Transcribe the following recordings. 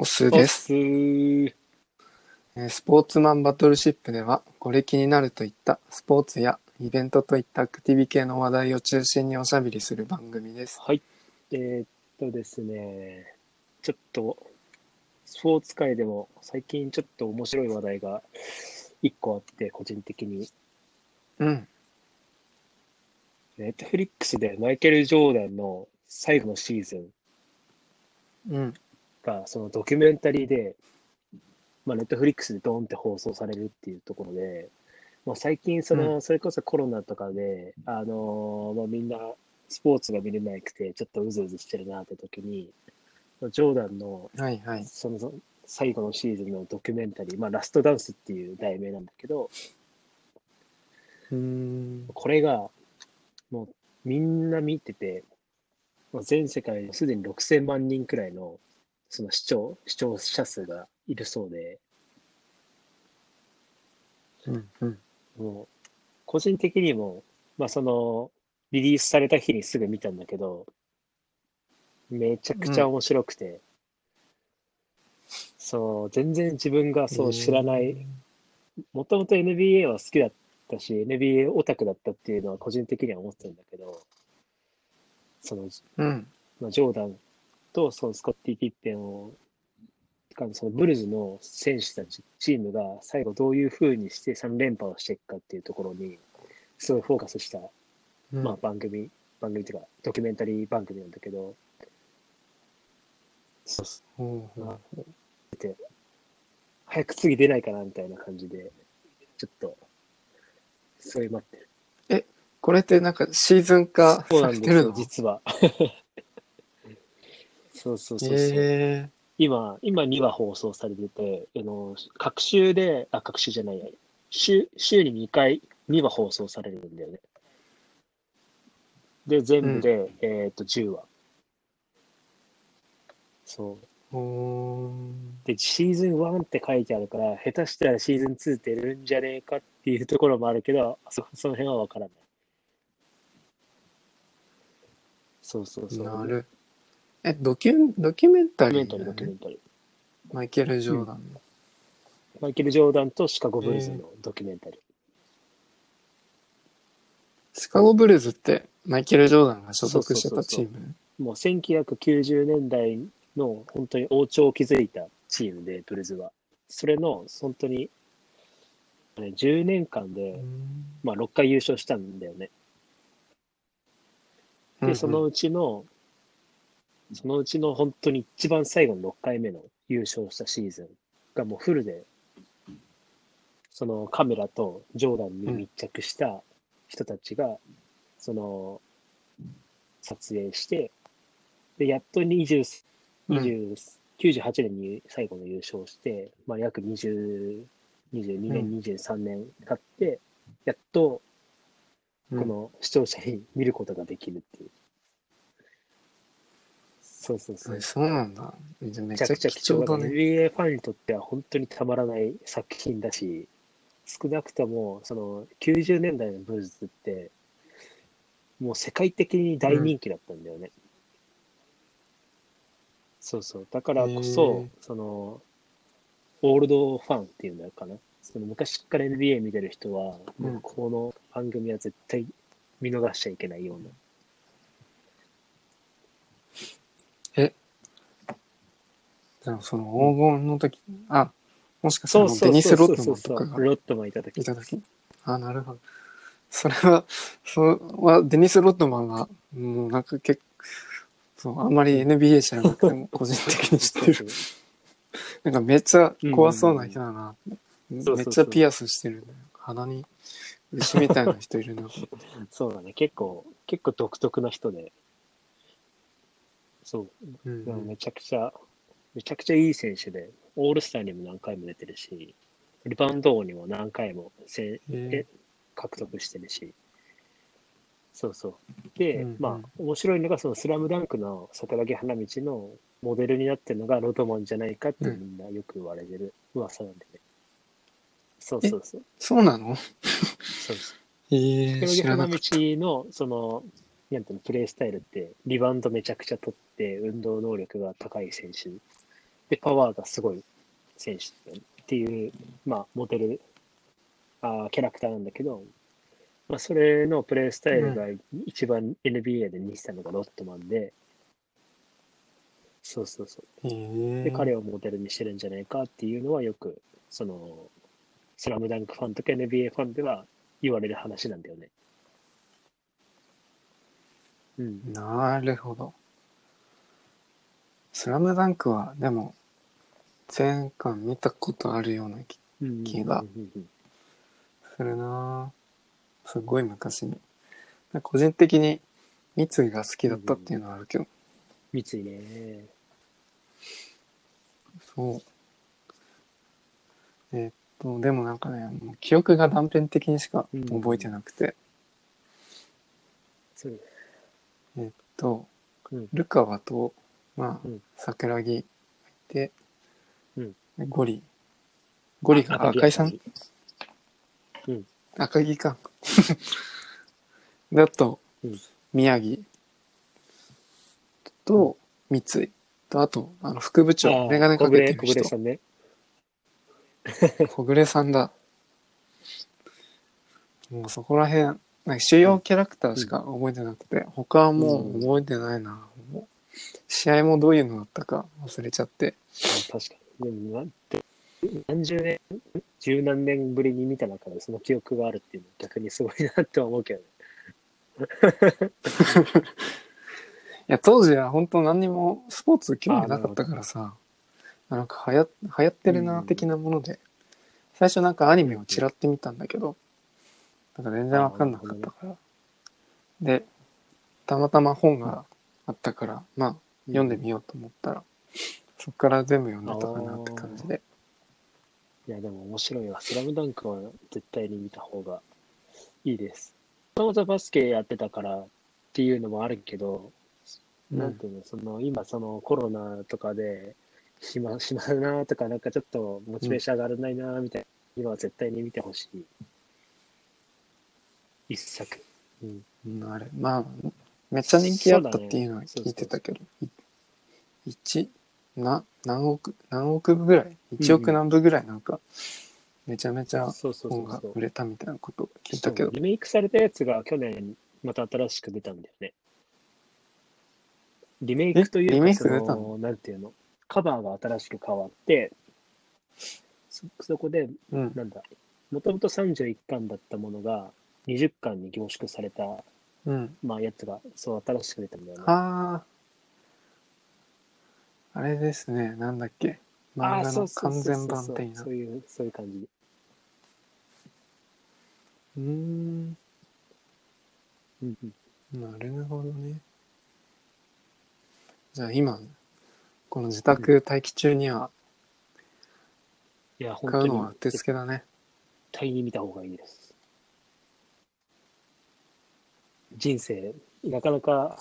おすです。スポーツマンバトルシップでは、これ気になるといったスポーツやイベントといったアクティビ系の話題を中心におしゃべりする番組です。はい。えーっとですね、ちょっと、スポーツ界でも最近ちょっと面白い話題が一個あって、個人的に。うん。ネットフリックスでマイケル・ジョーダンの最後のシーズンうん。が、そのドキュメンタリーで、まあ、ネットフリックスでドーンって放送されるっていうところで、まあ、最近その、うそれこそコロナとかで、あのーまあ、みんなスポーツが見れなくて、ちょっとうずうずしてるなって時に、まあジョーダンのはいはい。その最後のシーズンのドキュメンタリー、まあ、ラストダンスっていう題名なんだけど、うーん。これが、もうみんな見てて、もう全世界ですでに6000万人くらいのその視聴、視聴者数がいるそうで、うん。うん。もう個人的にも、まあその、リリースされた日にすぐ見たんだけど、めちゃくちゃ面白くて、そう、全然自分がそう知らない、もともと NBA は好きだったし、NBA オタクだったっていうのは個人的には思ってたんだけど、その、うん。まあ、ジョーダンとそのスコッティ・ピッペンを、かそのブルズの選手たち、チームが最後どういう風にして3連覇をしていくかっていうところに、すごいフォーカスした、うんまあ、番組、番組っていうか、ドキュメンタリー番組なんだけど、そうそうほうほう早く次出ないかなみたいな感じで、ちょっと、そういう待ってる。これってなんかシーズン化されてるの？実は。そうそうそうそう。え今、今2話放送されてて、あの、各週で、あ、各週じゃないや、週、週に2回、2話放送されるんだよね。で、全部で、えっと、10話。そう。で、シーズン1って書いてあるから、下手したらシーズン2出るんじゃねえかっていうところもあるけど、そその辺はわからない。そうそうー。そう。なる。え、ドキュドキュメンタリードキュメンタリー、ドキュメンタリー。マイケル・ジョーダンの。マイケル・ジョーダンとシカゴ・ブルーズのドキュメンタリー。シカゴブルーズってマイケル・ジョーダンが所属してたチーム？もう1990年代の本当に王朝を築いたチームで、ブルーズは。それの本当に、ね、10年間で、まあ、6回優勝したんだよね。で、そのうちの、そのうちの本当に一番最後の6回目の優勝したシーズンがもうフルで、そのカメラとジョーダンに密着した人たちが、その、撮影して、で、やっと20、20、98年に最後の優勝して、まあ約20、22年、う23年経って、やっとうんこの視聴者に見ることができるっていう。そうそうそう。えそうなんだ。めちゃくちゃ貴重だね。NBA ファンにとっては本当にたまらない作品だし、少なくともその90年代のブルーズって、もう世界的に大人気だったんだよね。そうそう。だからこへそー、その、オールドファンっていうのかな。その昔から NBA 見てる人は、うんもうこの番組は絶対見逃しちゃいけないような。でもその黄金の時、あ、もしかしたらデニス・ロットマンとかがロットマンいた時いた時あ、なるほど。それは、そうは、デニス・ロットマンが、もうなんか結構、そう、あんまり NBA 知らなくても個人的に知ってる。なんかめっちゃ怖そうな人だな。めっちゃピアスしてる、ね。鼻に牛みたいな人いるな。そうだね、結構、結構独特な人で、そう、うんめちゃくちゃ、めちゃくちゃいい選手で、オールスターにも何回も出てるし、リバウンド王にも何回もせえ獲得してるし、そうそう。で、うんうんまあ、面白いのが、そのスラムダンクの桜木花道のモデルになってるのがロドマンじゃないかってみんなよく言われてる噂なんでね。そうそうそう。そうなの？そうそうええ桜木花。道の、その、なんていうの、プレイスタイルって、リバウンドめちゃくちゃ取って、運動能力が高い選手で、パワーがすごい選手っていう、まあ、モデル、あーキャラクターなんだけど、まあ、それのプレイスタイルが一番 NBA で似てたのがロットマンで、そうそうそう。で、彼をモデルにしてるんじゃないかっていうのはよく、その、スラムダンクファンとか NBA ファンでは言われる話なんだよね。うん。なるほど。スラムダンクは、でも、前巻見たことあるような気うん気がうんうんうんするなぁすごい昔に。個人的に三井が好きだったっていうのはあるけど、三井ね。そう。えーっと、でもなんかね、もう記憶が断片的にしか覚えてなくて、そうえーっと、うん。ルカワと、まあうん、桜木がいて、ゴリ。ゴリが赤井さん？赤木か。で、あと、うん。宮城。と、三井。と、あと、あの、副部長、メガネかけてる小暮さ人、んね。小暮さんだ。もうそこら辺、なんか主要キャラクターしか覚えてなくて、他はもう覚えてないな。もう試合もどういうのだったか忘れちゃって。あ確かに。でもなんて、何十年、十何年ぶりに見た中でその記憶があるっていうのは逆にすごいなって思うけどね。いや、当時は本当何にもスポーツ興味なかったからさ、なんか流行流行ってるな的なもので、最初なんかアニメをちらって見たんだけど、なんか全然わかんなかったから。で、たまたま本があったから、まあ、読んでみようと思ったら、そっから全部読んでたかなって感じで。いや、でも面白いわ。スラムダンクは絶対に見た方がいいです。もともとバスケやってたからっていうのもあるけど、なんていうの、その、今そのコロナとかで、暇、暇だなとか、なんかちょっとモチベーション上がらないなみたいな、今は絶対に見てほしい。一作。うん。うん、あれ、まあ、めっちゃ人気あったっていうのは聞いてたけど、い一、な、何億、何億部ぐらい ?1 億何部ぐらいなんか、めちゃめちゃ本が。売れたみたいなことを聞いたけどリメイクされたやつが去年また新しく出たんだよね。リメイクといえ？リメうか、そイク出たの、なんていうの、カバーが新しく変わって、そそこで、うん。なんだ、もともと31巻だったものが20巻に凝縮された、うん。まあ、やつが、そう、新しく出たんだよね。ああ、あれですね、なんだっけ。漫画の完全版的な。そういう、そういう感じ。うーん、うんうんなるほどね。じゃあ今、この自宅待機中には買うのはうってつけだね。絶対に見た方がいいです。人生、なかなか、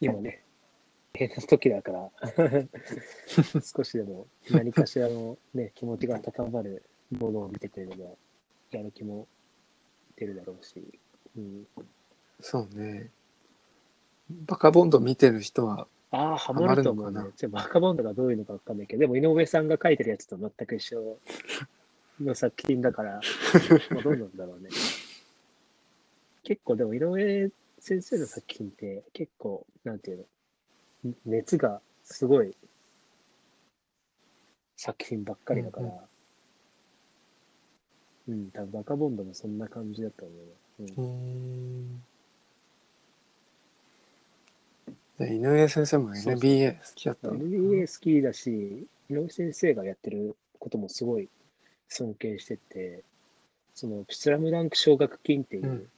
今ね、変な時だから、少しでも何かしらのね、気持ちが高まるものを見てくれれば、やる気も出るだろうし、うん、そうね。バカボンド見てる人は、ああ、ハマると思う。ねじゃあバカボンドがどういうのかわかんないけど、でも井上さんが書いてるやつと全く一緒の作品だから、まあどうなんだろうね。結構でも井上先生の作品って結構、なんていうの、熱がすごい作品ばっかりだから、うん、多分バカボンドもそんな感じだと思うな。うん。うーん。じゃあ井上先生も NBA 好きだったの。NBA 好きだし、井上先生がやってることもすごい尊敬してて、その、スラムダンク奨学金っていう、うん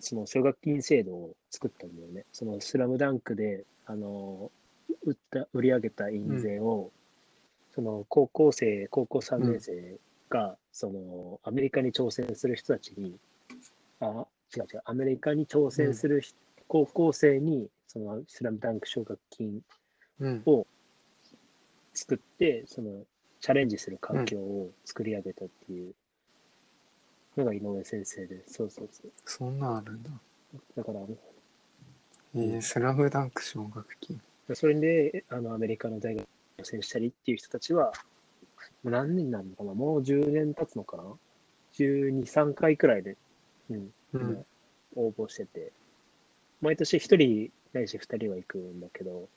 その奨学金制度を作ったんだよね。そのスラムダンクで、あの、売った、売り上げた印税を、その、高校生、高校3年生が、その、アメリカに挑戦する人たちに、あ、違う違う、アメリカに挑戦する人、高校生に、その、スラムダンク奨学金うん。作って、その、チャレンジする環境を作り上げたっていうのが井上先生で、そうそうそう。そんなんあるんだ。だから、えー、スラムダンク奨学金。それで、あの、アメリカの大学挑戦したりっていう人たちは、何年になるのかな？もう10年経つのかな ?12、3回くらいで、うん、うん。応募してて、毎年1人ないし2人は行くんだけど、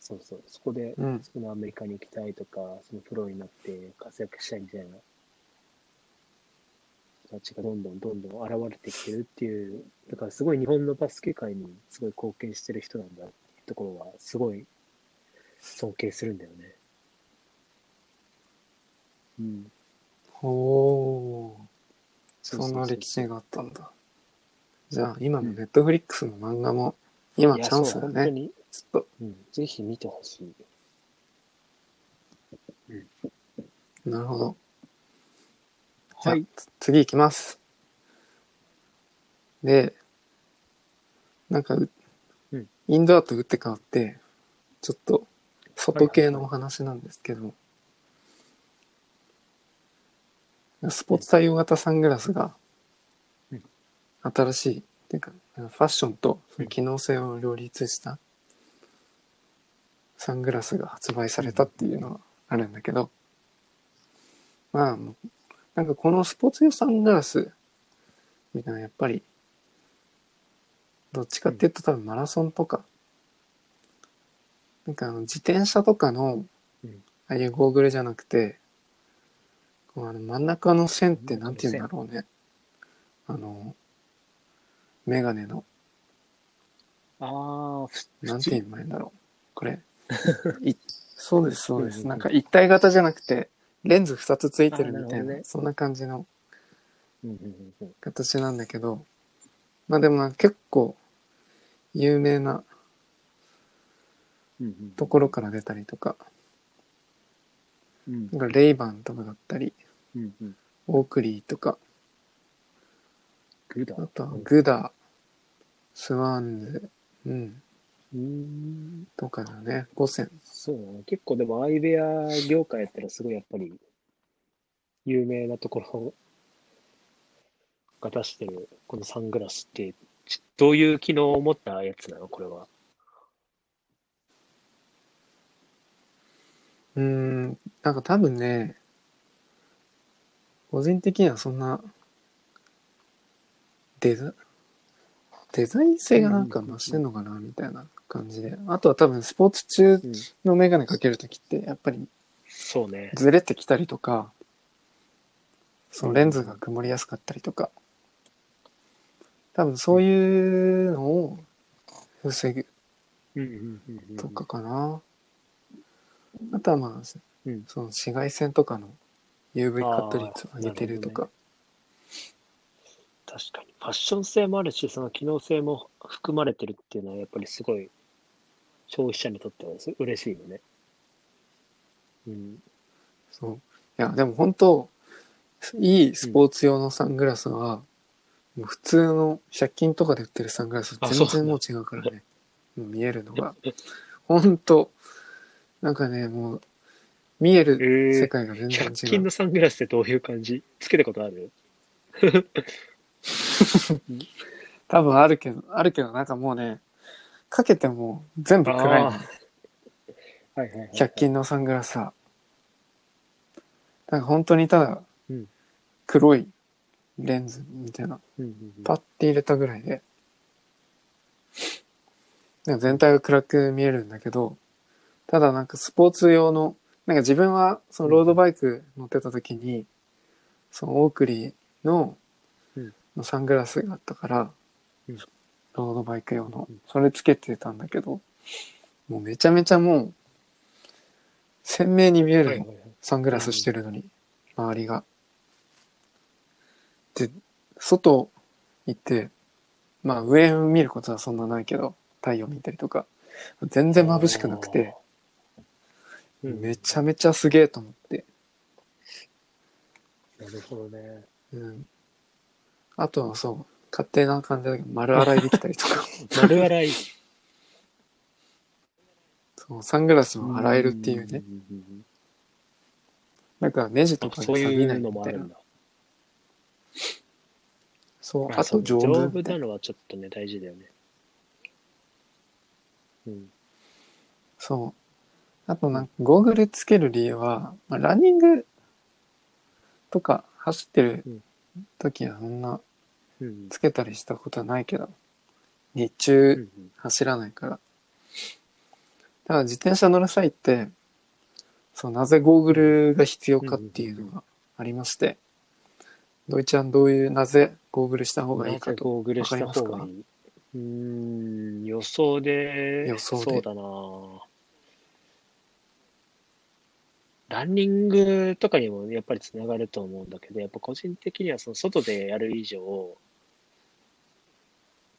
そうそう、そこで、うん。そのアメリカに行きたいとか、そのプロになって活躍したいみたいな人たちがどんどんどんどん現れてきてるっていう、だからすごい日本のバスケ界にすごい貢献してる人なんだっていうところは、すごい尊敬するんだよね。うん。ほー。そんな歴史があったんだ。じゃあ、今のネットフリックスの漫画も、今チャンスだね。そう本当に、ちょっと、うん、ぜひ見てほしい。なるほど。はい。次行きます。で、なんかう、うん。インドアと打って変わって、ちょっと外系のお話なんですけど、スポーツ対応型サングラスがうん。新しい、っていうか、ファッションと機能性を両立したサングラスが発売されたっていうのがあるんだけど、まあ、なんかこのスポーツ用サングラスみたいなやっぱりどっちかっていうと多分マラソンとか、なんかあの自転車とかのうん。ああいうゴーグルじゃなくてこうあの真ん中の線ってなんて言うんだろうね。あのメガネの。ああ、ふなんて言えばいいんだろう。これ。いそうですそうです。なんか一体型じゃなくてレンズ2つついてるみたいなあなねそんな感じの形なんだけど、まあでも結構有名なところから出たりとか、うんなんかレイバンとかだったり、うんうん。オークリーとか、グダ。あとはグダ、スワンズ、うん、うん。とかだね、五線。そう。結構でもアイベア業界やったらすごいやっぱり有名なところが出してる。このサングラスってちどういう機能を持ったやつなの？これは。うーん、なんか多分ね、個人的にはそんな、デザ、デザイン性がなんか増してんのかな、みたいな感じで。あとは多分スポーツ中うん、のメガネかけるときって、やっぱりそうね。ずれてきたりとか、そのレンズが曇りやすかったりとか、多分そういうのを防ぐとかかな。あとはまあ、うんその紫外線とかの UV カット率を上げてるとか、確かに。ファッション性もあるし、その機能性も含まれてるっていうのはやっぱりすごい消費者にとってはす嬉しいよね。うん。そう。いや、でも本当、いいスポーツ用のサングラスは、もう普通の100均とかで売ってるサングラス全然もう違うからね。もう見えるのが。本当なんかね、もう、見えるえー、世界が全然100違う。均のサングラスってどういう感じ？つけたことある？多分あるけど、あるけど、なんかもうね、かけても全部暗いの。あ。はいはいはいはい。100均のサングラスは。なんか本当にただうん、黒いレンズみたいな、うんうんうん。パッて入れたぐらいで、なんか全体が暗く見えるんだけど、ただなんかスポーツ用の、なんか自分はそのロードバイク乗ってた時に、そのオークリーのサングラスがあったから、うんロードバイク用のうん、それつけてたんだけど、もうめちゃめちゃもう、鮮明に見えるの。サングラスしてるのに、周りが。で、外行って、まあ上を見ることはそんなないけど、太陽見たりとか、全然眩しくなくて、うんめちゃめちゃすげえと思って。なるほどね。うん。あとはそう、勝手な感じだけど、丸洗いできたりとか、丸洗い。そう、サングラスも洗えるっていうね。なんかネジうん。とかでそう錆びないいうのみたいな。もあるんだ。そう、まあと丈そう丈夫な。のはちょっとね、大事だよね。うん。そう。あとなんかゴーグルつける理由は、まあ、ランニングとか走ってる時はそんなうん。つけたりしたことはないけど、日うん中走らないから。ただ自転車乗る際って、そう、なぜゴーグルが必要かっていうのがありまして、ドイちゃんどういう、なぜゴーグルした方がいいかと。ゴーグルした方がいい？うーん、予想で、予想でそうだなランニングとかにもやっぱりつながると思うんだけど、やっぱ個人的にはその外でやる以上、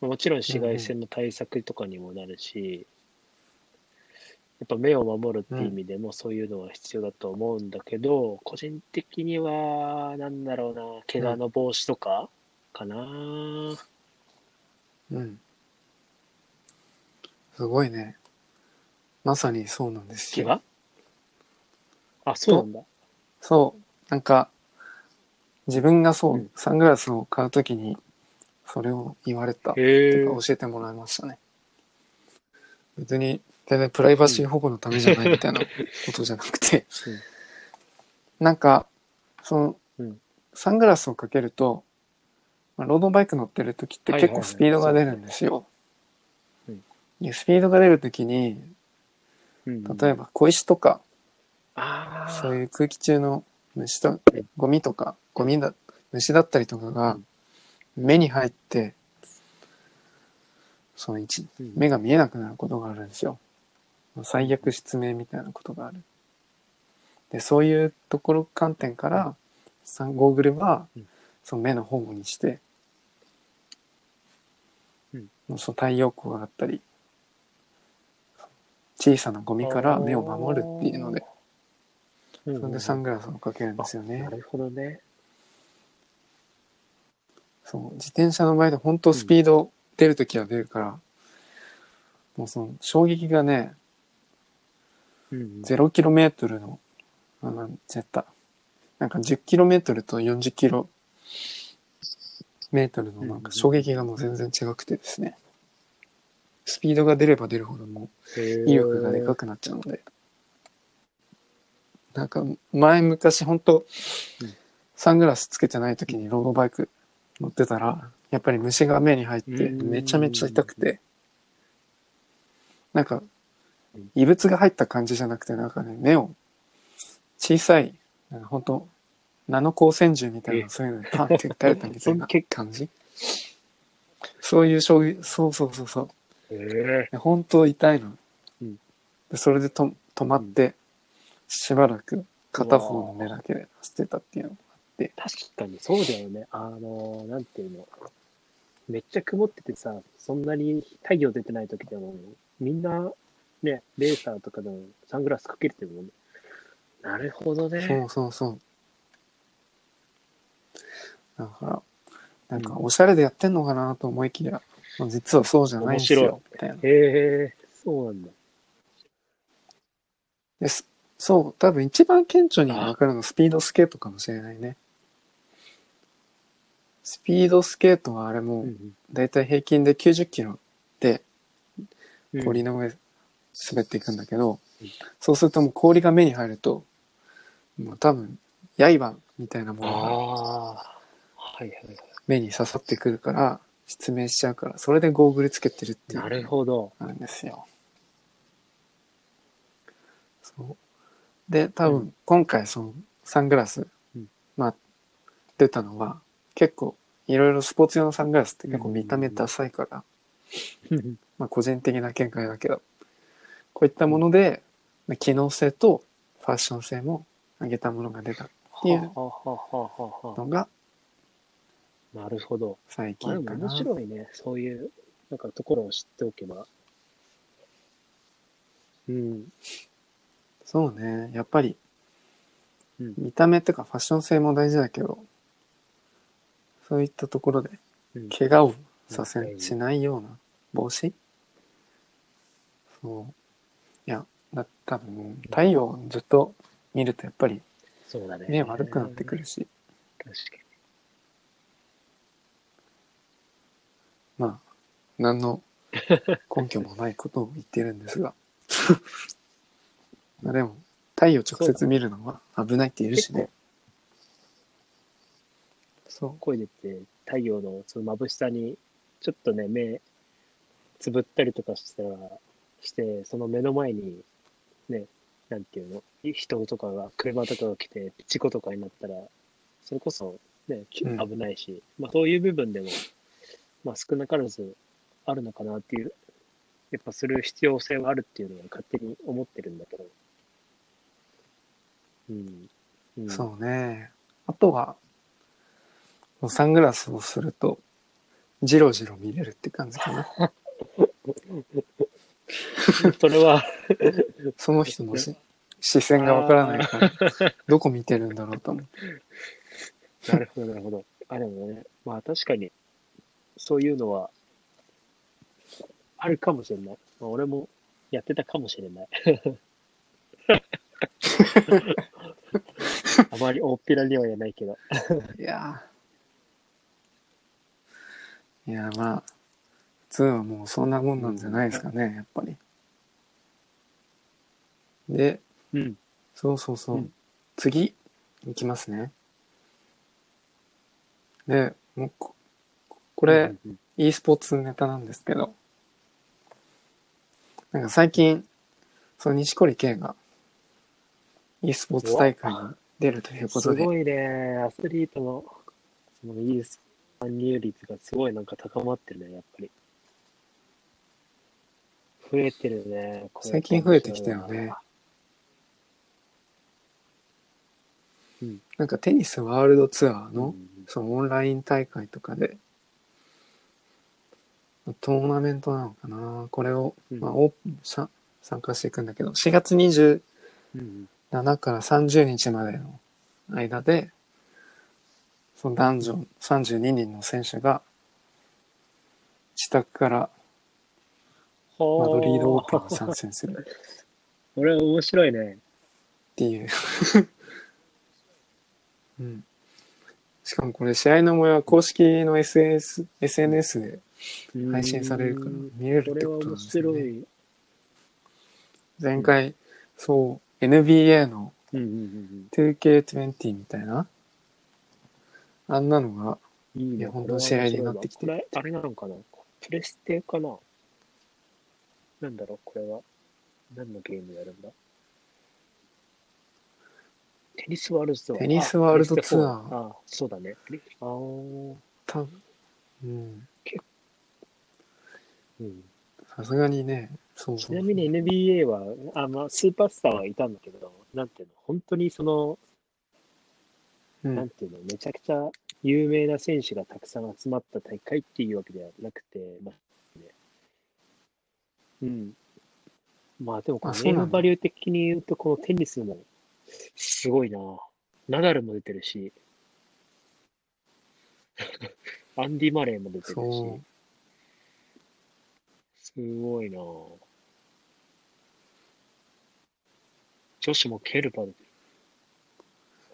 もちろん紫外線の対策とかにもなるし、やっぱ目を守るっていう意味でもそういうのは必要だと思うんだけど、個人的には、なんだろうな、怪我の防止とかかな、うん。すごいね。まさにそうなんですよ。怪我あ、そうなんだ。そう。なんか、自分がそう、うんサングラスを買うときに、それを言われた。へえてか教えてもらいましたね。別に、全然プライバシー保護のためじゃないみたいなことじゃなくて、なんか、その、うん。サングラスをかけると、まあ、ロードバイク乗ってる時って結構スピードが出るんですよ。スピードが出る時に、うん例えば小石とか、そういう空気中の虫と、ゴミとか、ゴミだ、虫だったりとかが目に入って、その目が見えなくなることがあるんですよ。最悪失明みたいなことがある。で、そういうところ観点から、ゴーグルはうん、その目の保護にして、うんその太陽光があったり、小さなゴミから目を守るっていうので、うんそれでサングラスをかけるんですよねな。るほどね。そう、自転車の場合で本当スピード出るときは出るから、もうその衝撃がね、うん0キロメートルの、あ、なんちゃった。なんか10キロメートルと40キロメートルのなんか衝撃がもう全然違くてですね。スピードが出れば出るほどもう威力がでかくなっちゃうので。なんか前昔本当うんサングラスつけてない時にロードバイク乗ってたら、やっぱり虫が目に入ってうんめちゃめちゃ痛くて、なんか異物が入った感じじゃなくて、なんかね、目を小さい、なんか本当ナノ光線銃みたいなえそういうのにパンって撃たれたみたいな感じそういう衝撃、そうそうそうそう。へえで本当痛いの。うんでそれでと止まって、しばらく片方の目だけで走ってたっていうの。確かにそうだよね。あの、なんていうの。めっちゃ曇っててさ、そんなに太陽出てない時でも、みんな、ね、レーサーとかでもサングラスかけてるもんね。なるほどね。そうそうそう。だから、なんかおしゃれでやってんのかなと思いきや、まあ実はそうじゃないんです面よ。みたいな。へえ、そうなんだ。です。そう、多分一番顕著にわかるのはスピードスケートかもしれないね。スピードスケートはあれもう、だいたい平均で90キロでうん氷の上滑っていくんだけど、うんそうするともう氷が目に入ると、もう多分、刃みたいなものがああ、はいはいは目に刺さってくるから、失明しちゃうから、それでゴーグルつけてるってい。いうなるほど。あるんですよ。そう。で、多う分、今回そのサングラス、うんまあ、出たのは、結構、いろいろスポーツ用のサングラスって結構見た目ダサいから、まあ個人的な見解だけど、こういったもので、まあ機能性とファッション性も上げたものが出たっていうのがあなるほど。最近かな。白いね。そういう、なんかところを知っておけば。うん。そうね。やっぱりうん、見た目とかファッション性も大事だけど、そういったところでうん怪我をさせ、うんしないような帽子そう。いや、だ多分、太陽をずっと見るとやっぱりそうだね。目悪くなってくるし、確かに。まあ、何の根拠もないことを言ってるんですが。まあでも、太陽直接見るのは危ないって言うしね。そう。声出て、太陽のその眩しさに、ちょっとね、目、つぶったりとかしたら、して、その目の前に、ね、なんていうの、人とかが、車とかが来て、事故とかになったら、それこそ、ね、危ないし、まあそういう部分でも、まあ少なからずあるのかなっていう、やっぱする必要性はあるっていうのは勝手に思ってるんだけど。うん。うん、そうね。あとは、サングラスをすると、ジロジロ見れるって感じかな。それは、その人のし視線がわからないから、どこ見てるんだろうと思って。なるほど、なるほど。あ、でもね、まあ確かに、そういうのは、あるかもしれない。まあ、俺もやってたかもしれない。あまり大っぴらには言えないけど。いやーいや、まあ、普通はもうそんなもんなんじゃないですかね、やっぱり。で、うん。そうそうそう。うん次、いきますね。で、もうこ、これ、うん、e スポーツネタなんですけど、なんか最近、その西堀圭が e スポーツ大会に出るということで、すごいね、アスリートの、そのいい参入率がすごいなんか高まってるね、やっぱり。増えてるね。最近増えてきたよね。なんかテニスワールドツアーの、うんそのオンライン大会とかで、トーナメントなのかなこれを、うんまあ、オープンさ参加していくんだけど、4月27うんから30日までの間で、その男女32人の選手が、自宅からマドリードオープンに参戦するっこれ面白いね。ていう。うん。しかもこれ試合の模様は公式の SNS, SNS で配信されるからうん見れるってことなん面ですよね。白い。前回、そう、NBA のうんうんうん 2K20 みたいな、あんなのが、うん。いいね。本当試合になってきてこれ、あれなのかな？プレステかな？なんだろう？これは。何のゲームやるんだ？テニスワールドツアー。テニスワールドツアー4あ、そうだね。あー多分、うん。うん。さすがにね、そうそう。ちなみに NBA は、あまあ、スーパースターはいたんだけど、なんていうの、本当にその、うんなんていうの、めちゃくちゃ有名な選手がたくさん集まった大会っていうわけではなくて、まあね、うん。まあでもこのあそうなんだネームバリュー的に言うと、このテニスもすごいな。ナダルも出てるし、アンディ・マレーも出てるしすごいな。女子もケルバ出てる。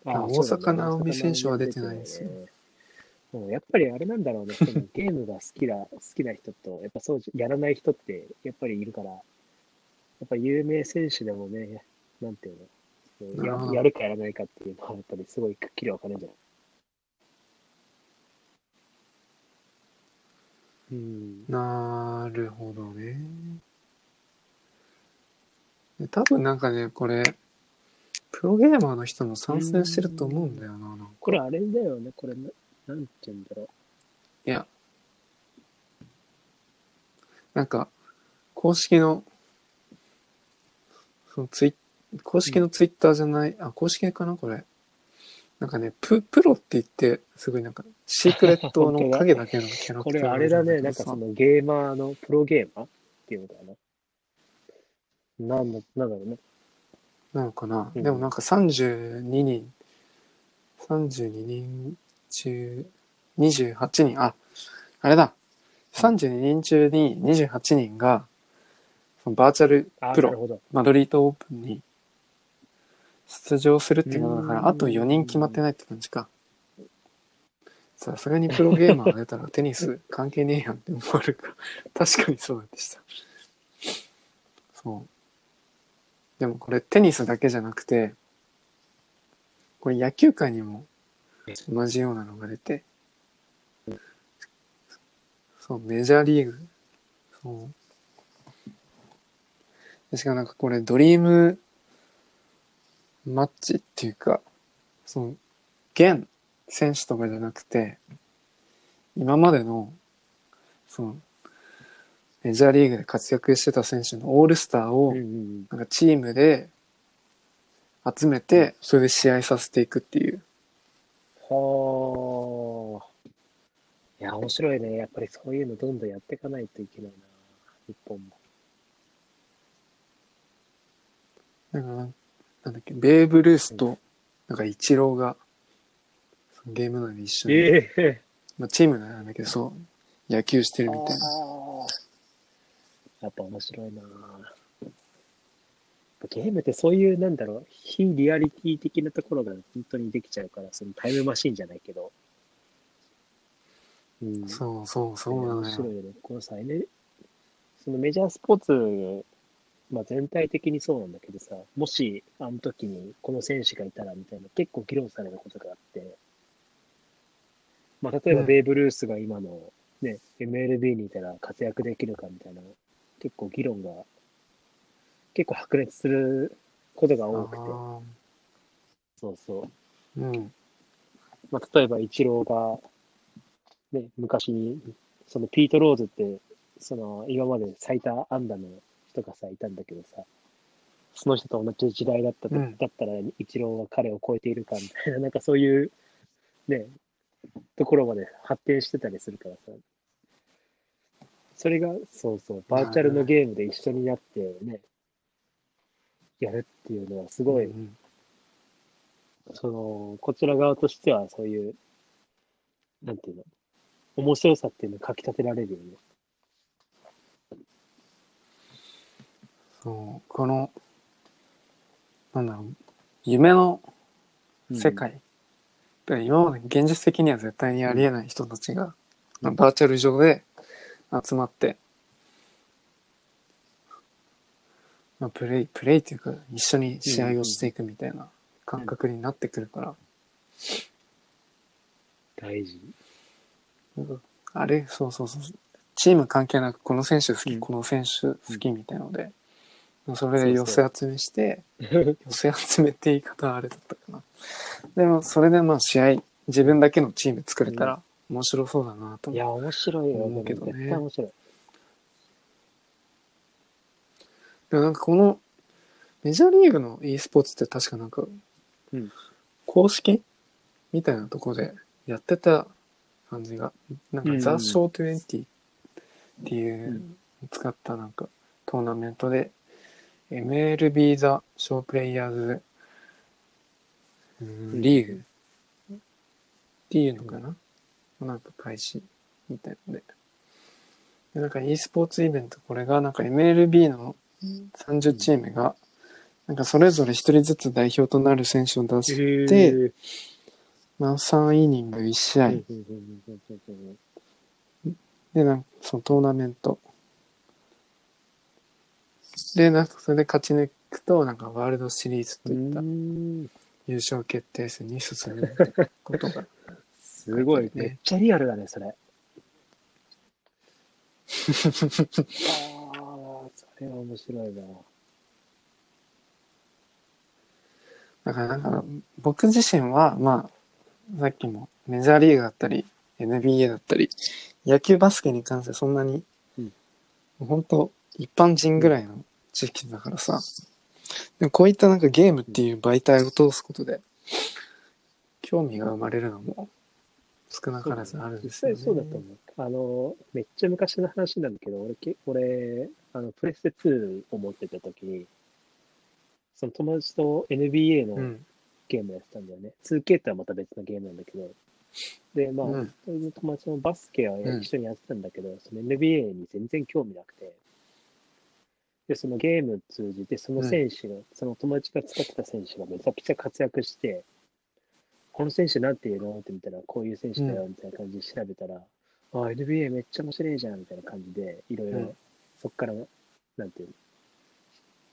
あ大坂なおみ選手は出てないですよね。うんやっぱりあれなんだろうね、そのゲームが好きな、好きな人と、やっぱそうじやらない人ってやっぱりいるから、やっぱ有名選手でもね、なんていうの、ややるかやらないかっていうのは、やっぱりすごいくっきり分かるんじゃない？うん。なるほどね。で多分なんかね、これ、プロゲーマーの人も参戦してると思うんだよな。なんかこれあれだよね、これな、なんていうんだろいや、なんか、公式の、そのツイ公式のツイッターじゃない、あ、公式かなこれ。なんかね、プ、プロって言って、すごいなんか、シークレットの 影だけのキャう。ラクターこれあれだね、がないんかそのゲーマーのプロゲーマーっていうのかな。なんだ、なんだろうね。なのかな、うんでもなんか32人、32人中28人、あ、あれだ。32人中に28人が、そのバーチャルあ、プロ。マドリードオープンに出場するっていうことだから、うんあと4人決まってないって感じか。さすがにプロゲーマーが出たらテニス関係ねえやんって思われるから、確かにそうでした。そう。でもこれテニスだけじゃなくて、これ野球界にも同じようなのが出て、そう、メジャーリーグ。そう。しかもなんかこれドリームマッチっていうか、その、現選手とかじゃなくて、今までの、その、メジャーリーグで活躍してた選手のオールスターをなんかチームで集めて、それで試合させていくっていう。はあ。いや、面白いね。やっぱりそういうのどんどんやっていかないといけないな。日本も。なんかなん、だっけ、ベーブ・ルースと、なんかイチローが、そのゲーム内で一緒に、ええまあ、チームなんだけど、そう、野球してるみたいな。やっぱ面白いな。ゲームってそういう、なんだろう、非リアリティ的なところが本当にできちゃうから、そのタイムマシンじゃないけど。うん。そうそう、そうなのよ。面白いよね。このさ、N、そのメジャースポーツ、まあ全体的にそうなんだけどさ、もしあの時にこの選手がいたらみたいな結構議論されることがあって、まあ例えばうんベーブ・ルースが今のね、MLB にいたら活躍できるかみたいな、結構議論が、結構白熱することが多くて、あそうそう。ーうん。まあ、例えば、イチローが、ね、昔、そのピート・ローズって、その、今まで最多安打の人がさ、いたんだけどさ、その人と同じ時代だったと、うんだったら、イチローは彼を超えているかみたいな、なんかそういう、ね、ところまで発展してたりするからさ、それが、そうそう、バーチャルのゲームで一緒になってね、やるっていうのはすごい、うんその、こちら側としてはそういう、なんていうの、面白さっていうのをかき立てられるよね。そう、この、なんだろう、夢の世界。だから今まで現実的には絶対にありえない人たちが、まあバーチャル上で集まって、まあ、プレイ、プレイっていうか、一緒に試合をしていくみたいな感覚になってくるから、大事。あれ、そうそうそう、チーム関係なく、この選手好き、うん。この選手好きみたいので、それで寄せ集めして、寄せ集めって言い方はあれだったかな。でも、それでまあ試合、自分だけのチーム作れたら面白そうだなと思いや、面白いよ。思うけどね絶対面白い。でもなんかこの、メジャーリーグの e スポーツって確かなんかうん、公式みたいなとこでやってた感じが、なんかザ・ショー20っていうう使ったなんかトーナメントで、MLB ザ・ショープレイヤーズうんリーグっていうのかな、なんか開始みたいので。でなんか e スポーツイベント、これがなんか MLB の30チームが、なんかそれぞれ一人ずつ代表となる選手を出して、へまあ3イニング1試合ーで、なんかそのトーナメント。で、なんかそれで勝ち抜くと、なんかワールドシリーズといったうん優勝決定戦に進むことが。すごい、ねめっちゃリアルだね、それ。ああ、それは面白いな。だからなんか、僕自身は、まあ、さっきもメジャーリーグだったり、NBA だったり、野球バスケに関してそんなに、うん本当一般人ぐらいの知識だからさ、でもこういったなんかゲームっていう媒体を通すことで、興味が生まれるのも少なからずあるんですよね。実際そうだと思う。あの、めっちゃ昔の話なんだけど、俺け、俺、あの、プレステ2を持ってた時に、その友達と NBA のうん。ゲームやってたんだよね。2K とはまた別のゲームなんだけど。で、まあ、うん友達のバスケはうん一緒にやってたんだけど、その NBA に全然興味なくて。で、そのゲーム通じて、その選手が、その友達が使ってた選手がめちゃくちゃ活躍して、この選手なんていうの？って見たら、こういう選手だよ、みたいな感じで調べたら、あ、NBA めっちゃ面白いじゃん、みたいな感じで、いろいうろん、そっから、なんていう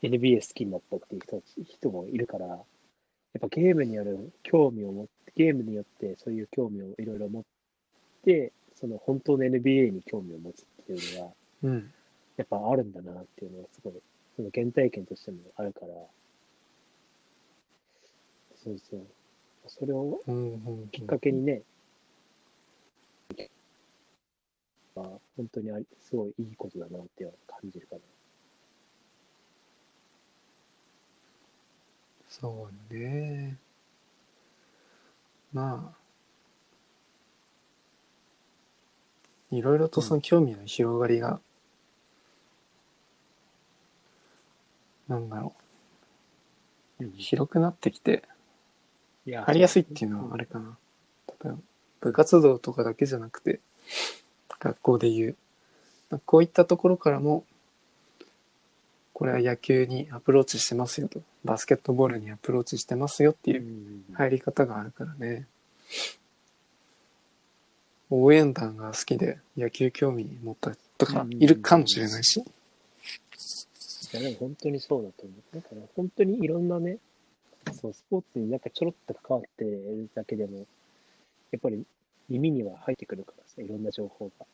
の、NBA 好きになったっていう人人もいるから、やっぱゲームによる興味を持って、ゲームによってそういう興味をいろいろ持って、その本当の NBA に興味を持つっていうのは、うん。やっぱあるんだなっていうのはすごい、その原体験としてもあるから、そうそう。それをうん。うん。きっかけにね、まあ、本当にありすごいいいことだなって感じるかな。そうね。まあ、いろいろとその興味の広がりが、なんだろう、広くなってきて、いややりやすいっていうのはあれかな。例えば、部活動とかだけじゃなくて、学校で言う。こういったところからも、これは野球にアプローチしてますよと。バスケットボールにアプローチしてますよっていううん入り方があるからね。応援団が好きで野球興味持ったとかいるかもしれないし。いやでも本当にそうだと思う。だから本当にいろんなね、そう、スポーツになんかちょろっと関わってるだけでも、やっぱり耳には入ってくるからさ、いろんな情報が。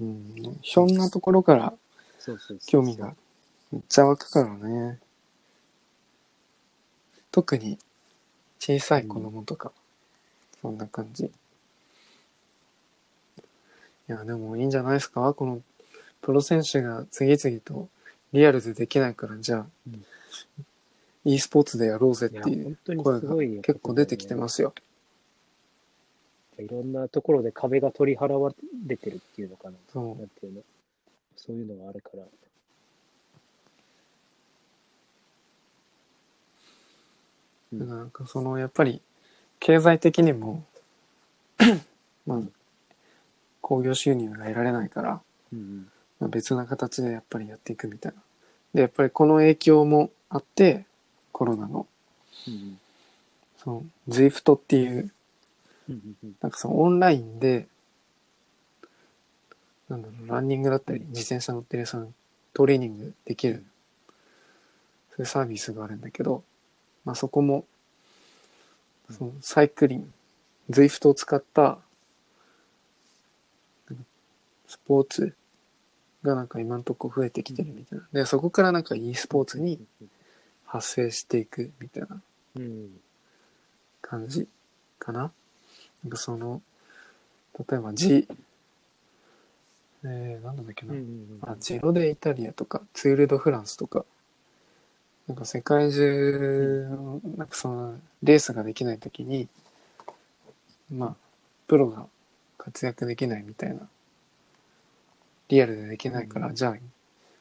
うん。ひょんなところからそうそうそう興味が。めっちゃ湧くからね。特に小さい子供とか、そんな感じ。いや、でもいいんじゃないですか？このプロ選手が次々とリアルでできないから、じゃあ、うん e スポーツでやろうぜっていう声が結構出てきてますよ。いろんなところで壁が取り払われてるっていうのかな。そうなんていうの。そういうのがあるから。うんだからなんかそのやっぱり経済的にもまあ興行収入が得られないから、うんまあ、別な形でやっぱりやっていくみたいな。でやっぱりこの影響もあってコロナの。うんその ZWIFT っていうなんかそのオンラインでなんだろうランニングだったり自転車乗ってるそのトレーニングできるそういうサービスがあるんだけど、まあ、そこもそのサイクリング ZWIFT を使ったスポーツがなんか今のとこ増えてきてるみたいな。で、そこからなんか e スポーツに発生していくみたいなうん感じかな。なんかその、例えば G、えー、なんだっけな。うんうんあ、ジロデイタリアとか、ツール・ド・フランスとか、なんか世界中の、なんかその、レースができないときに、まあ、プロが活躍できないみたいな、リアルでできないから、うん。じゃあ、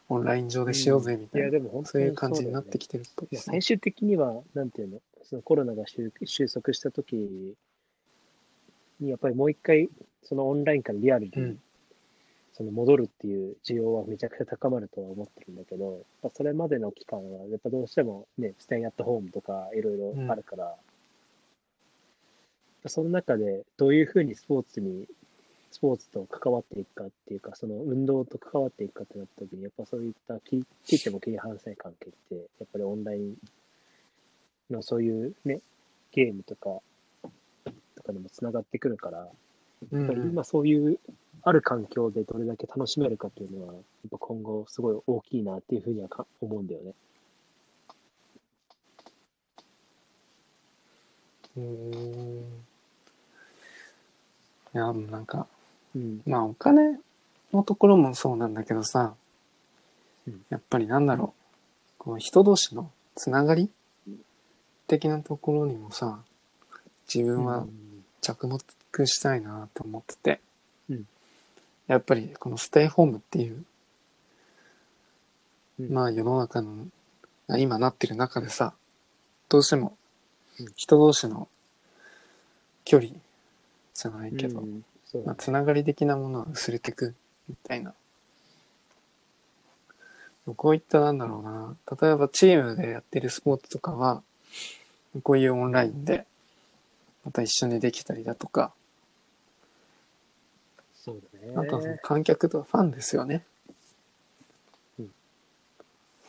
オンライン上でしようぜみたいや、いな、でも本当にそういう感じになってきてるっぽいね。最。終的には、なんていうの、そのコロナが収収束した時に、やっぱりもう一回、そのオンラインからリアルに、うん。その戻るっていう需要はめちゃくちゃ高まるとは思ってるんだけど、やっぱそれまでの期間は、やっぱどうしてもね、ステイアットホームとかいろいろあるから、その中でどういうふうにスポーツに、スポーツと関わっていくかっていうか、その運動と関わっていくかってなった時に、やっぱそういった切切っても切り離せない関係って、やっぱりオンラインのそういうね、ゲームとか、とかにもつながってくるから、やっぱり今そういうある環境でどれだけ楽しめるかっていうのは、やっぱ今後すごい大きいなっていうふうにはか思うんだよね。うーん。いや、もうなんか、うん。まあお金のところもそうなんだけどさ、うん。やっぱりなんだろう、この人同士のつながり的なところにもさ、自分は着目したいなと思ってて、うん。やっぱりこのステイホームっていう、うん。まあ世の中の、あ今なってる中でさ、どうしてもうん。人同士の距離じゃないけど、うんそうまあ、つながり的なものは薄れてくみたいな。こういったなんだろうな、例えばチームでやってるスポーツとかは、こういうオンラインで、また一緒にできたりだとか、そうだね。あとはその観客とファンですよね。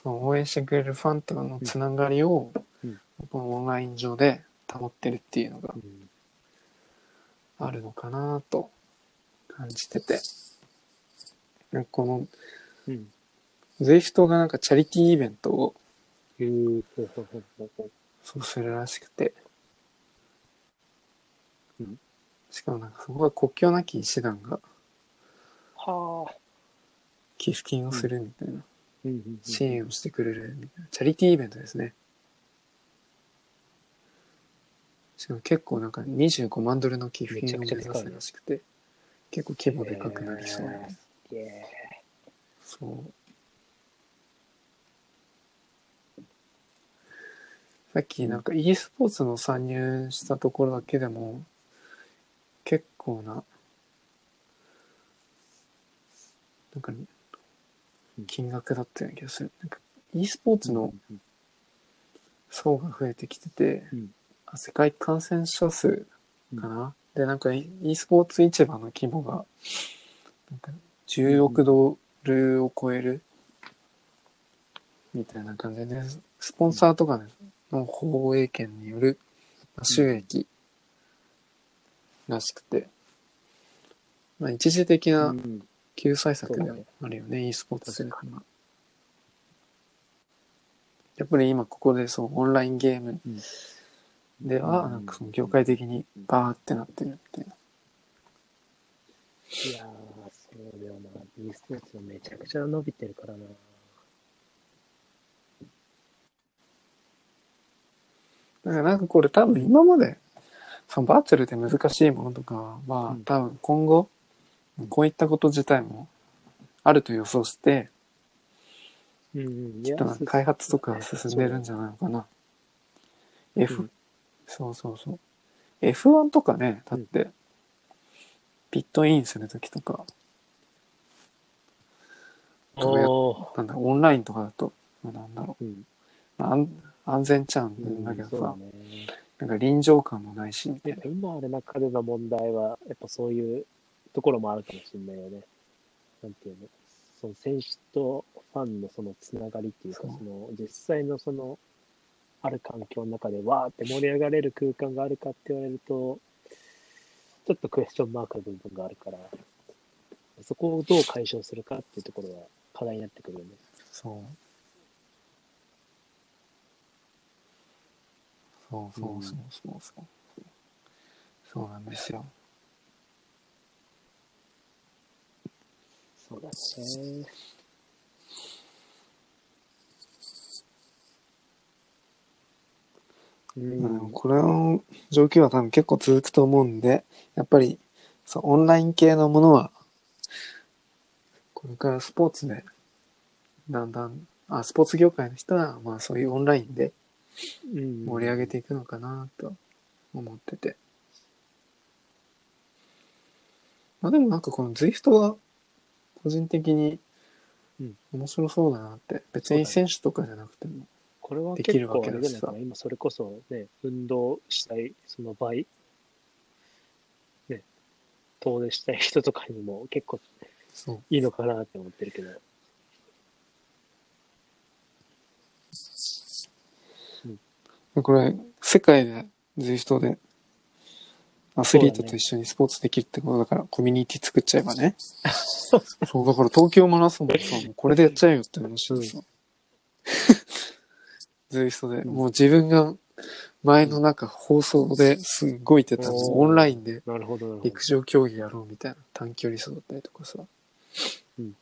その応援してくれるファンとのつながりを、うん。このオンライン上で保ってるっていうのがうんあるのかなと感じてて。なんかこのうん。ZWIFT がなんかチャリティーイベントをそうするらしくて。うんしかもなんかそこは国境なき医師団がはあ。寄付金をするみたいな、支援をしてくれるみたいな、チャリティーイベントですね。しかも結構なんか25万ドルの寄付金を目指すらしくて、結構規模でかくなりそうな、へーすそう。さっきなんか e スポーツの参入したところだけでも結構ななんか金額だったような気がする。なんか e スポーツのうん層が増えてきてて、うんあ世界感染者数かな、で、なんか e スポーツ市場の規模がなんか10億ドルを超えるみたいな感じで、スポンサーとかの放映権による収益らしくて、まあ一時的うなん。救済策であるよね、e スポーツするから。やっぱり今ここでそう、オンラインゲームうんでは、うんなんかその業界的にバーってなってるっていう。いやー、そうだよな。e スポーツめちゃくちゃ伸びてるからな。だからなんかこれ多分今まで、そのバーチャルで難しいものとかはうん多分今後、こういったこと自体もあると予想して、うんうん。きっと開発とか進んでるんじゃないのかな。F、うんそうそうそう。F1 とかね、だって、ピットインするときとか、おーなんだ、オンラインとかだと、まあなんだろうん。う、まあ安安全ちゃうんうんだけどさ、そうだね。なんか臨場感もないし、みたいな。今ある中での問題は、やっぱそういうところもあるかもしれないよね。なんていうの？その選手とファンのそのつながりっていうか、その実際のその、ある環境の中でわーって盛り上がれる空間があるかって言われると、ちょっとクエスチョンマークの部分があるから、そこをどう解消するかっていうところは課題になってくるよね。そう。そうそうそうそうそう。そうなんですよ。そうだね。まあでもん。これの状況は多分結構続くと思うんで、やっぱり、そう、オンライン系のものは、これからスポーツで、だんだん、あ、スポーツ業界の人は、まあそういうオンラインでうん。盛り上げていくのかなと思ってて。まあでもなんかこの ZWIFT は、個人的にうん。面白そうだなって、別に選手とかじゃなくても、これはできるわ結構あけゃないかな。今それこそね、運動したい、その倍、ね、遠出したい人とかにも結構。いいのかなって思ってるけど。これ、世界で ZWIFT で、アスリートと一緒にスポーツできるってことだから、コミュニティ作っちゃえばね。そう、だから東京マラソンもさ、もうこれでやっちゃえよって話でさ。ZWIFT で、もう自分が前のなんか放送ですっごい言ってたのオンラインでなるほど、なるほど。陸上競技やろうみたいな短距離走だったりとかさ。うん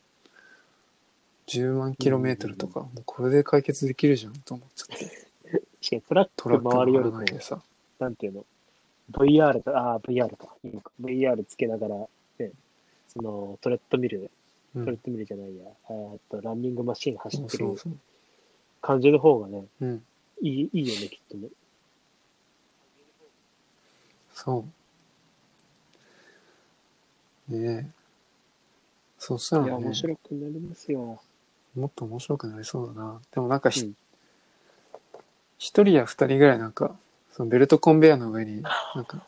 10万キロメートルとか、もうこれで解決できるじゃんと思っちゃって。確かにトラットラックク回るよりもでさ。なんていうの、VR か、ああ、VR か。いいのか VR つけながら、ね、そのトレッドミル、うんトレッ。ドミルじゃないや、えーっと、ランニングマシン走そうってるそうそう。感じの方がね、うん。いい、いいよね、きっとね。そう。ねえ。そうしたいや、らね面、白くなりますよ。もっと面白くなりそうだな。でもなんかひうん一、人や二人ぐらいなんか、そのベルトコンベヤーの上に、なんか、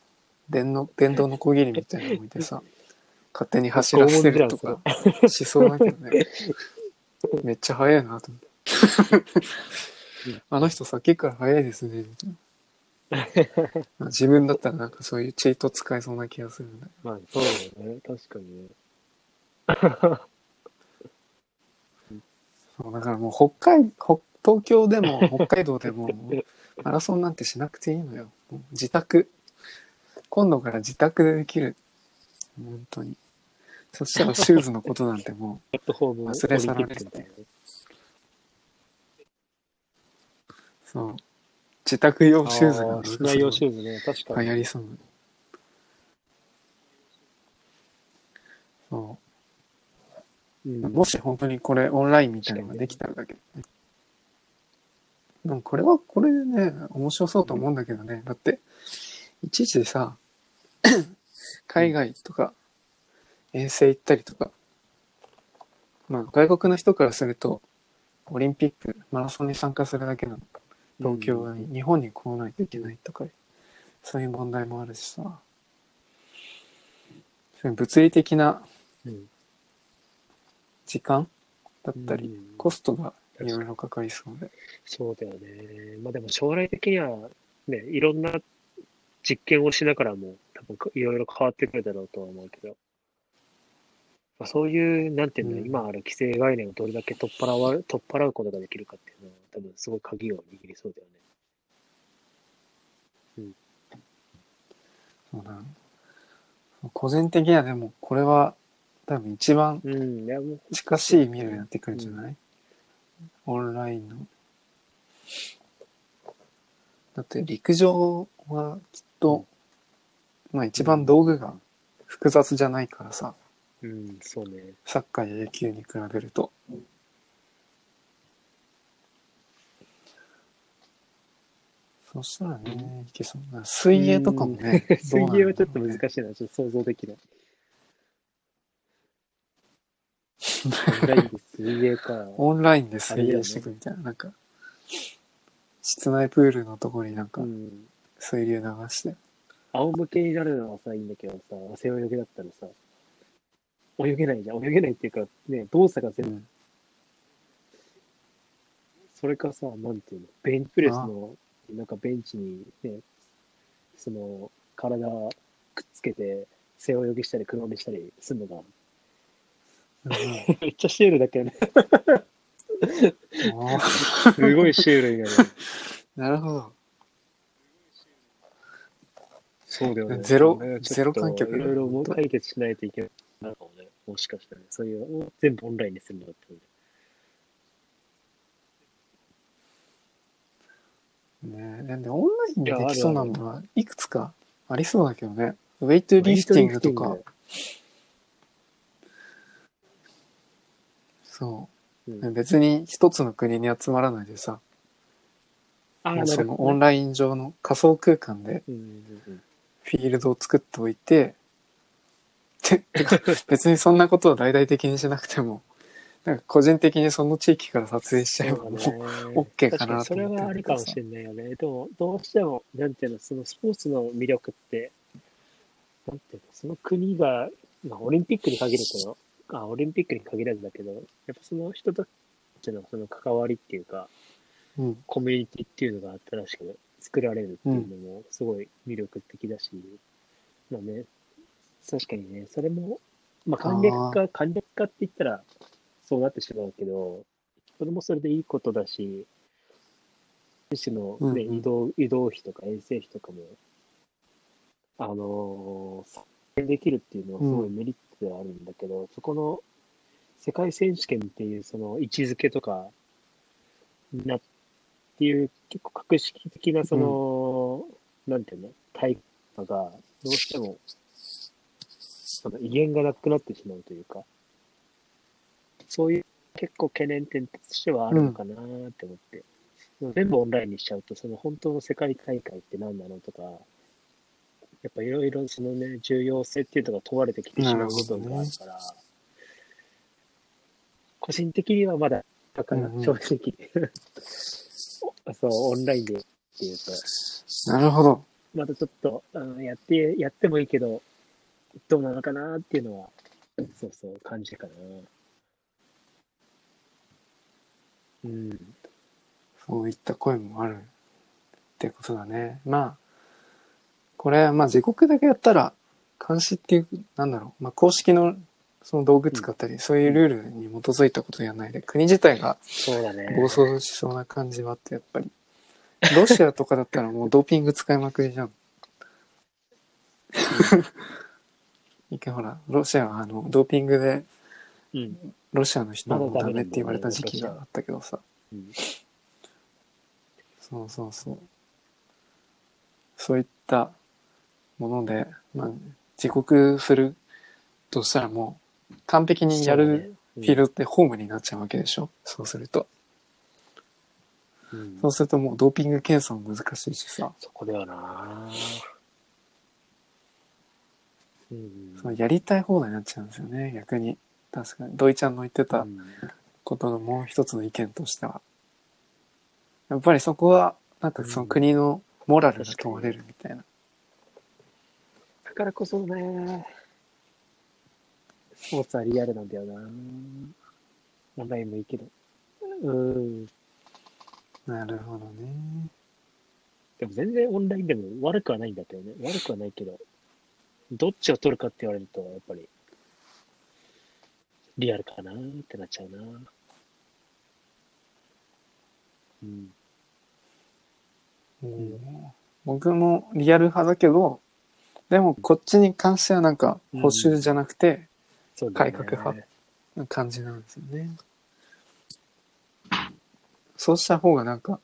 電の、電動の小切りみたいなの置いてさ、勝手に走らせるとかしそうだけどね。めっちゃ速いなと思って。あの人さっきから早いですね、みたいな。自分だったらなんかそういうチート使えそうな気がするんだよ。まあ、そうだよね。確かにね。そう、だからもう北海、北東京でも 北海道でもマラソンなんてしなくていいのよ。もう自宅。今度から自宅でできる。本当に。そしたらシューズのことなんてもプラットフォーム忘れ去られてオリンピックみたいなねう、そう。自宅用シューズがあー室内用シューズね。確かに。流行りそうな。そう。うんもし本当にこれオンラインみたいなのができたらだけどね。でもこれはこれでね、面白そうと思うんだけどね。だって、いちいちさ、海外とか遠征行ったりとか、まあ外国の人からすると、オリンピック、マラソンに参加するだけなの。東京に、日本に来ないといけないとか、そういう問題もあるしさ。そういう物理的なうん時間だったり、うんコストがいろいろかかりそうで。そうだよね。まあでも将来的には、ね、いろんな実験をしながらも、多分いろいろ変わってくるだろうとは思うけど、まあ、そういう、なんていうの、うん今ある規制概念をどれだけ取っ払わ取っ払うことができるかっていうのは、多分すごい鍵を握りそうだよね。そうだ個人的にはでも、これは多分一番近しい未来になってくるんじゃない、オンラインの。だって陸上はきっと、まあ一番道具が複雑じゃないからさ、うん、そうね。サッカーや野球に比べると。そしたらね、いけそうな。水泳とかもね、水泳はちょっと難しいな、ちょっと想像できない。オンラインで水泳か。オンラインで水泳していくみたいな、なんか、室内プールのところになんかうん。水流流して。仰向けになるのはさ、いいんだけどさ、背泳ぎだったらさ、泳げないじゃん。泳げないっていうか、ね、動作が全部、うん。それかさ、なんていうの、ベンチプレスの、なんかベンチにね、その、体くっつけて、背泳ぎしたり、黒目したりするのが、うんめっちゃシュールだけどね。あすごいシュールにななるほど。そうだよね。ゼロゼロ観客だいろいろもう解決しないといけないのかもね。もしかしたらね。そういう、全部オンラインにするのだったので。ね。なんでオンラインでできそうなものはいくつかありそうだけどね。ウェイトリフティングとか、そう。う。ん、別に一つの国に集まらないでさ、そ。のオンライン上の仮想空間でフィールドを作っておいて、別にそんなことを大々的にしなくても、なんか個人的にその地域から撮影しちゃえばもう、OK かなと思って。るはありかもしれないよね。でも、どうしても、なんていうの、そのスポーツの魅力って、なんていうの、その国が、まあ、オリンピックに限るけど、あ、オリンピックに限らずだけど、やっぱその人たちのその関わりっていうか、うん、コミュニティっていうのが新しく作られるっていうのもすごい魅力的だし、まあね、確かにね、それも、まあ簡略あ化、簡略化って言ったらそうなってしまうけど、それもそれでいいことだし、選手の、ねうん。うん移動、移動費とか遠征費とかも、あのー削減できるっていうのはすごいメリットではあるんだけど、そこの世界選手権っていうその位置づけとか、なっていう結構格式的なその、なんていうの、対価がどうしても、その威厳がなくなってしまうというか、そういう結構懸念点としてはあるのかなって思って、全部オンラインにしちゃうと、その本当の世界大会って何なのとか、やっぱいろいろそのね、重要性っていうのが問われてきてしまう部分があるから、個人的にはまだ、だからうんうん。正直、そう、オンラインでっていうと、なるほど。またちょっと、うん、やって、やってもいいけど、どうなのかなっていうのは、そうそう、感じかな。うん。そういった声もあるってことだね。まあ、これ、まあ自国だけやったら、監視っていう、なんだろう、まあ公式のその道具使ったり、そういうルールに基づいたことやらないで、国自体が。暴走しそうな感じはあって、やっぱり。ロシアとかだったらもうドーピング使いまくりじゃん。一回ほら、ロシアはあの、ドーピングで、うん。ロシアの人はもダメって言われた時期があったけどさ。うん。そうそうそう。そういったもので、まあ、自国するとしたらもう、完璧にやるフィールドってホームになっちゃうわけでしょそうすると。うんそうするともうドーピング検査も難しいしさ、そこではなうん。そのやりたい放題になっちゃうんですよね、逆に。確かに。土井ちゃんの言ってたうんことのもう一つの意見としては。やっぱりそこは、なんかその国のモラルが問われるみたいな。だからこそね、スポーツはリアルなんだよなオンラインもいいけど。うん。なるほどね。でも全然オンラインでも悪くはないんだけどね。悪くはないけど、どっちを取るかって言われると、やっぱり、リアルかなってなっちゃうな。うん。うん僕もリアル派だけど、でもこっちに関してはなんか補修じゃなくて改革派な感じなんですよね。そうした方がなんか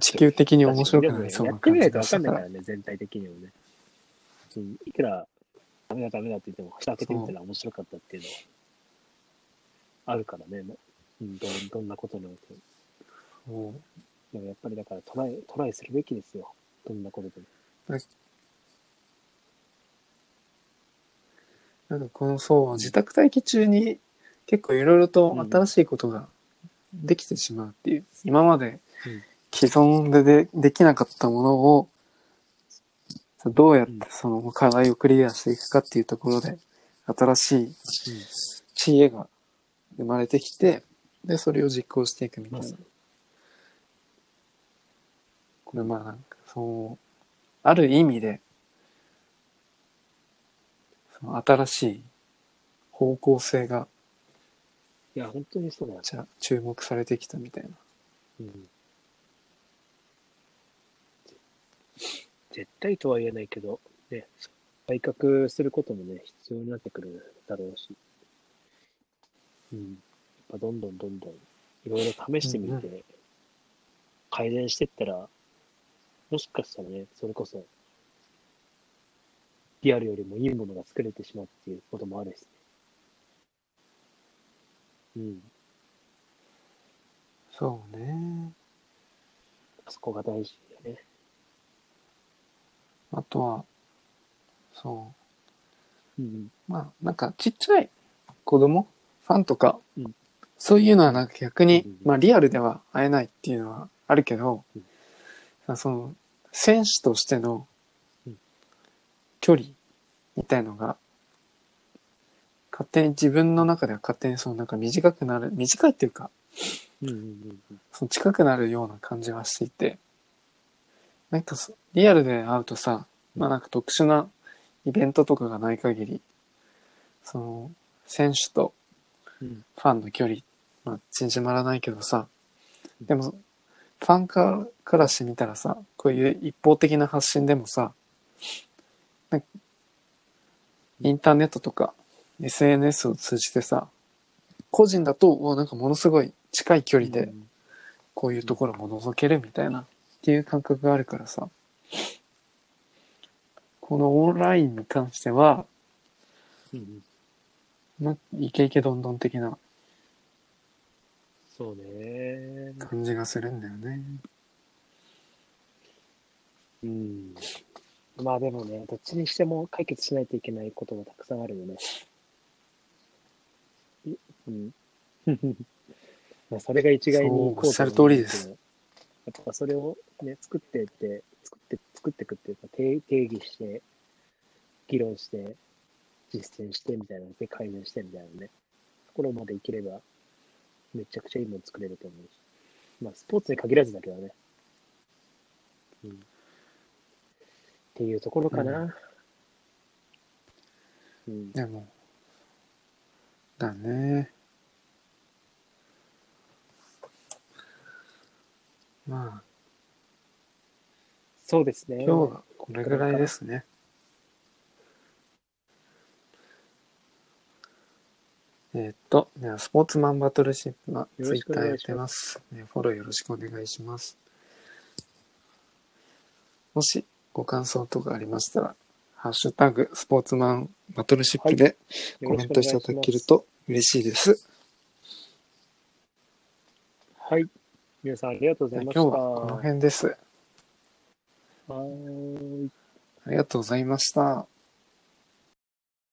地球的に面白くな りそうな感じでもねやってみないとがしたから分かんないから。ね、全体的にもね。うん、いくら、ダメだダメだって言っても、蓋開けてみたら面白かったっていうのは、あるからね、うん、どんどんなことにおいても。でもやっぱりだからトライ、トライするべきですよ。どんなことでも。なんかこのそう、自宅待機中に結構いろいろと新しいことができてしまうっていう、今までうん既存ででできなかったものを、どうやってその課題をクリアしていくかっていうところで、新しい知恵が生まれてきて、で、それを実行していくみたいな。これまあなんかそう、ある意味で、その新しい方向性がいや、本当にそうだよ。じゃ注目されてきたみたいな。うん。絶対とは言えないけど、ね、改革することもね、必要になってくるだろうし。うん。やっぱどんどんどんどん、いろいろ試してみて、うん改善してったら、もしかしたらね、それこそ、リアルよりもいいものが作れてしまうっていうこともあるしね。うん。そうね。そこが大事。あとは、そう。うん。まあ、なんかちっちゃい子供ファンとか、うんそういうのはなんか逆に、うんまあリアルでは会えないっていうのはあるけど、うんさその、選手としてのうん距離みたいのが、勝手に自分の中では勝手にそのなんか短くなる、短いっていうか、うんうんうんうん。その近くなるような感じはしていて、なんかそリアルで会うとさ、まあなんか特殊なイベントとかがない限り、その、選手とうん。ファンの距離、まあ縮まらないけどさ、でも、ファンかからしてみたらさ、こういう一方的な発信でもさ、インターネットとか SNS を通じてさ、個人だと、おなんかものすごい近い距離で、こういうところも覗けるみたいなっていう感覚があるからさ、このオンラインに関しては、うんうんま、イケイケどんどん的なそうね。感じがするんだよね。うん。まあでもね、どっちにしても解決しないといけないことがたくさんあるよね。いうん。まあそれが一概にこうおっしゃる通りです。やっぱそれをね、作ってって、作って、作っていくっていうか、定定義して、議論して、実践してみたいなので改善してみたいなね。ところまでいければめちゃくちゃいいもの作れると思うし。まあ、スポーツに限らずだけどね。うん。っていうところかな。うん。でも、だね。まあ、そうですね。今日はこれぐらいですね。えーっと、では、スポーツマンバトルシップはよツイッターやってます。ねフォローよろしくお願いします。もしご感想とかありましたら、ハッシュタグスポーツマンバトルシップでコメントしていただけると嬉しいです。はい。皆さんありがとうございました。今日はこの辺です。はーい。ありがとうございました。